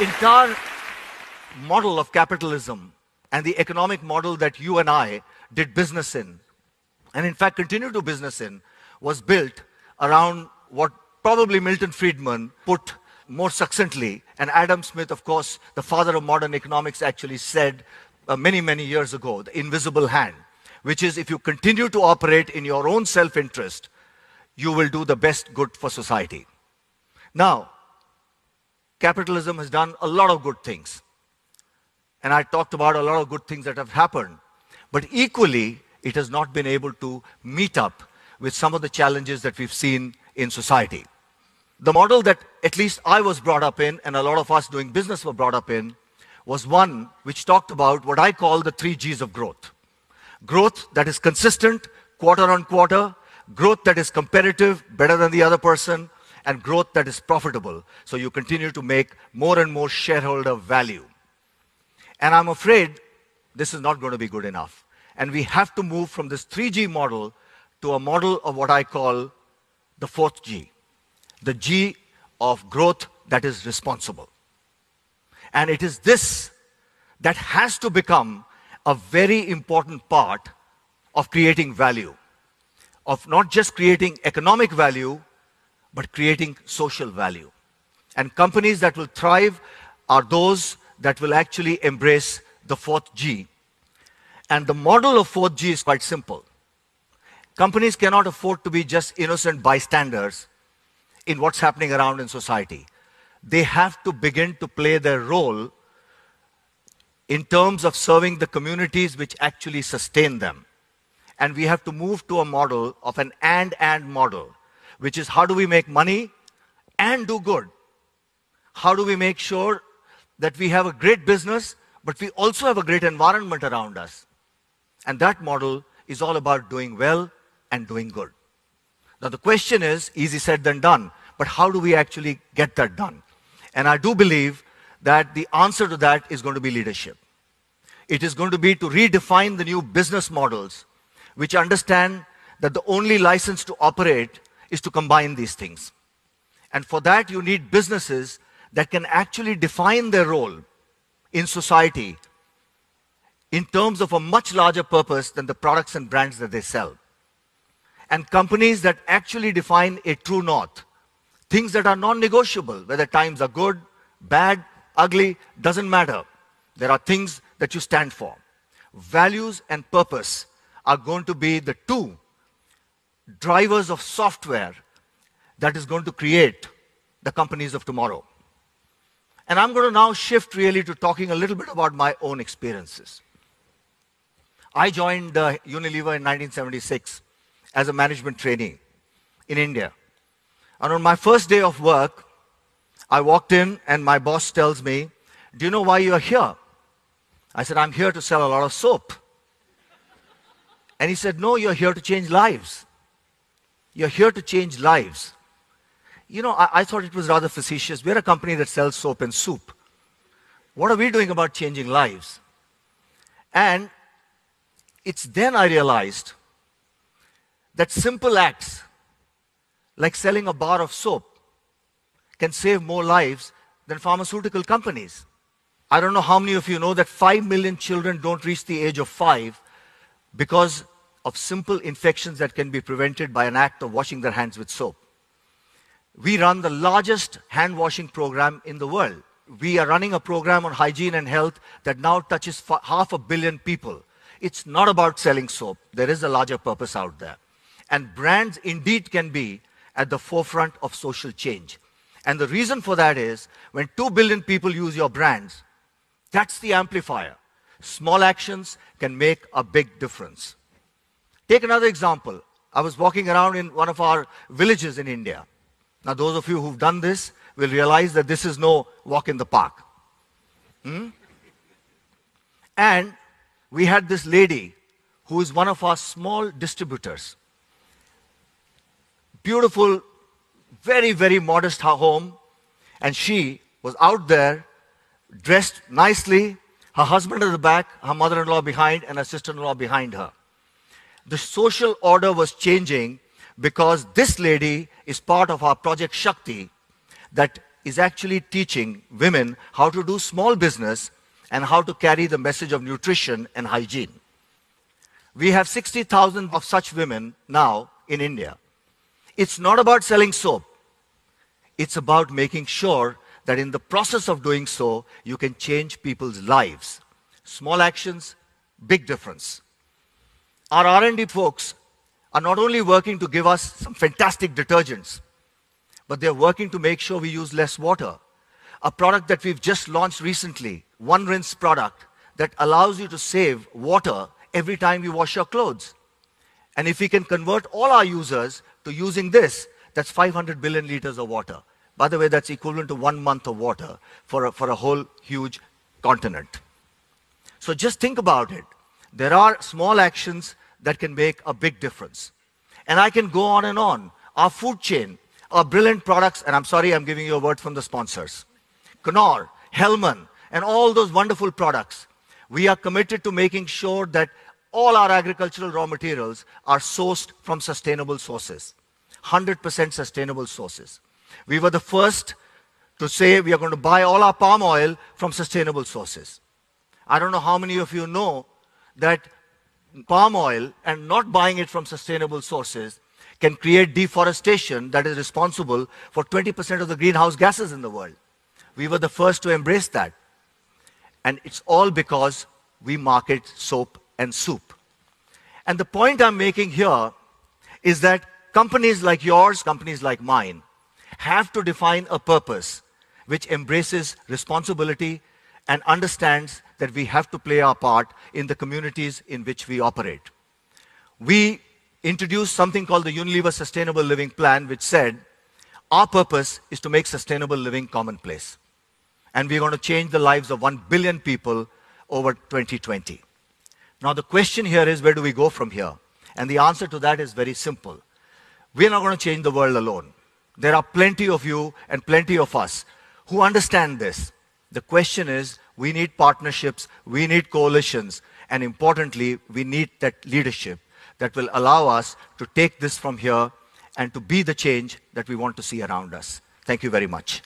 entire model of capitalism and the economic model that you and I did business in, and in fact continue to business in, was built around what probably Milton Friedman put more succinctly, and Adam Smith, of course, the father of modern economics, actually said uh, many, many years ago the invisible hand, which is if you continue to operate in your own self interest, you will do the best good for society. Now, capitalism has done a lot of good things. And I talked about a lot of good things that have happened. But equally, it has not been able to meet up with some of the challenges that we've seen in society. The model that at least I was brought up in, and a lot of us doing business were brought up in, was one which talked about what I call the three G's of growth growth that is consistent, quarter on quarter, growth that is competitive, better than the other person, and growth that is profitable. So you continue to make more and more shareholder value. And I'm afraid this is not going to be good enough. And we have to move from this 3G model to a model of what I call the fourth G, the G of growth that is responsible. And it is this that has to become a very important part of creating value, of not just creating economic value, but creating social value. And companies that will thrive are those that will actually embrace the fourth G. And the model of fourth G is quite simple. Companies cannot afford to be just innocent bystanders in what's happening around in society. They have to begin to play their role in terms of serving the communities which actually sustain them. And we have to move to a model of an and and model, which is how do we make money and do good? How do we make sure that we have a great business, but we also have a great environment around us? And that model is all about doing well and doing good. Now, the question is easy said than done, but how do we actually get that done? And I do believe that the answer to that is going to be leadership. It is going to be to redefine the new business models, which understand that the only license to operate is to combine these things. And for that, you need businesses that can actually define their role in society in terms of a much larger purpose than the products and brands that they sell. And companies that actually define a true north, things that are non negotiable, whether times are good, bad, ugly, doesn't matter. There are things that you stand for. Values and purpose are going to be the two drivers of software that is going to create the companies of tomorrow. And I'm going to now shift really to talking a little bit about my own experiences. I joined uh, Unilever in 1976 as a management trainee in India. And on my first day of work, I walked in and my boss tells me, Do you know why you're here? I said, I'm here to sell a lot of soap. And he said, No, you're here to change lives. You're here to change lives. You know, I, I thought it was rather facetious. We're a company that sells soap and soup. What are we doing about changing lives? And it's then I realized that simple acts, like selling a bar of soap, can save more lives than pharmaceutical companies. I don't know how many of you know that 5 million children don't reach the age of 5 because of simple infections that can be prevented by an act of washing their hands with soap. We run the largest hand washing program in the world. We are running a program on hygiene and health that now touches half a billion people. It's not about selling soap, there is a larger purpose out there. And brands indeed can be at the forefront of social change. And the reason for that is when 2 billion people use your brands, that's the amplifier. Small actions can make a big difference. Take another example. I was walking around in one of our villages in India. Now, those of you who've done this will realize that this is no walk in the park. Hmm? And we had this lady who is one of our small distributors. Beautiful, very, very modest home. And she was out there, dressed nicely, her husband at the back, her mother in law behind, and her sister in law behind her. The social order was changing because this lady is part of our Project Shakti that is actually teaching women how to do small business and how to carry the message of nutrition and hygiene. We have 60,000 of such women now in India. It's not about selling soap. It's about making sure that in the process of doing so, you can change people's lives. Small actions, big difference. Our R&D folks are not only working to give us some fantastic detergents, but they're working to make sure we use less water. A product that we've just launched recently, one rinse product that allows you to save water every time you wash your clothes. And if we can convert all our users to using this, that's 500 billion liters of water. By the way, that's equivalent to one month of water for a, for a whole huge continent. So just think about it. There are small actions that can make a big difference. And I can go on and on. Our food chain, our brilliant products, and I'm sorry I'm giving you a word from the sponsors. Knorr, Hellmann, and all those wonderful products. We are committed to making sure that all our agricultural raw materials are sourced from sustainable sources, 100% sustainable sources. We were the first to say we are going to buy all our palm oil from sustainable sources. I don't know how many of you know that palm oil and not buying it from sustainable sources can create deforestation that is responsible for 20% of the greenhouse gases in the world. We were the first to embrace that. And it's all because we market soap and soup. And the point I'm making here is that companies like yours, companies like mine, have to define a purpose which embraces responsibility and understands that we have to play our part in the communities in which we operate. We introduced something called the Unilever Sustainable Living Plan, which said our purpose is to make sustainable living commonplace. And we're going to change the lives of 1 billion people over 2020. Now, the question here is where do we go from here? And the answer to that is very simple. We're not going to change the world alone. There are plenty of you and plenty of us who understand this. The question is we need partnerships, we need coalitions, and importantly, we need that leadership that will allow us to take this from here and to be the change that we want to see around us. Thank you very much.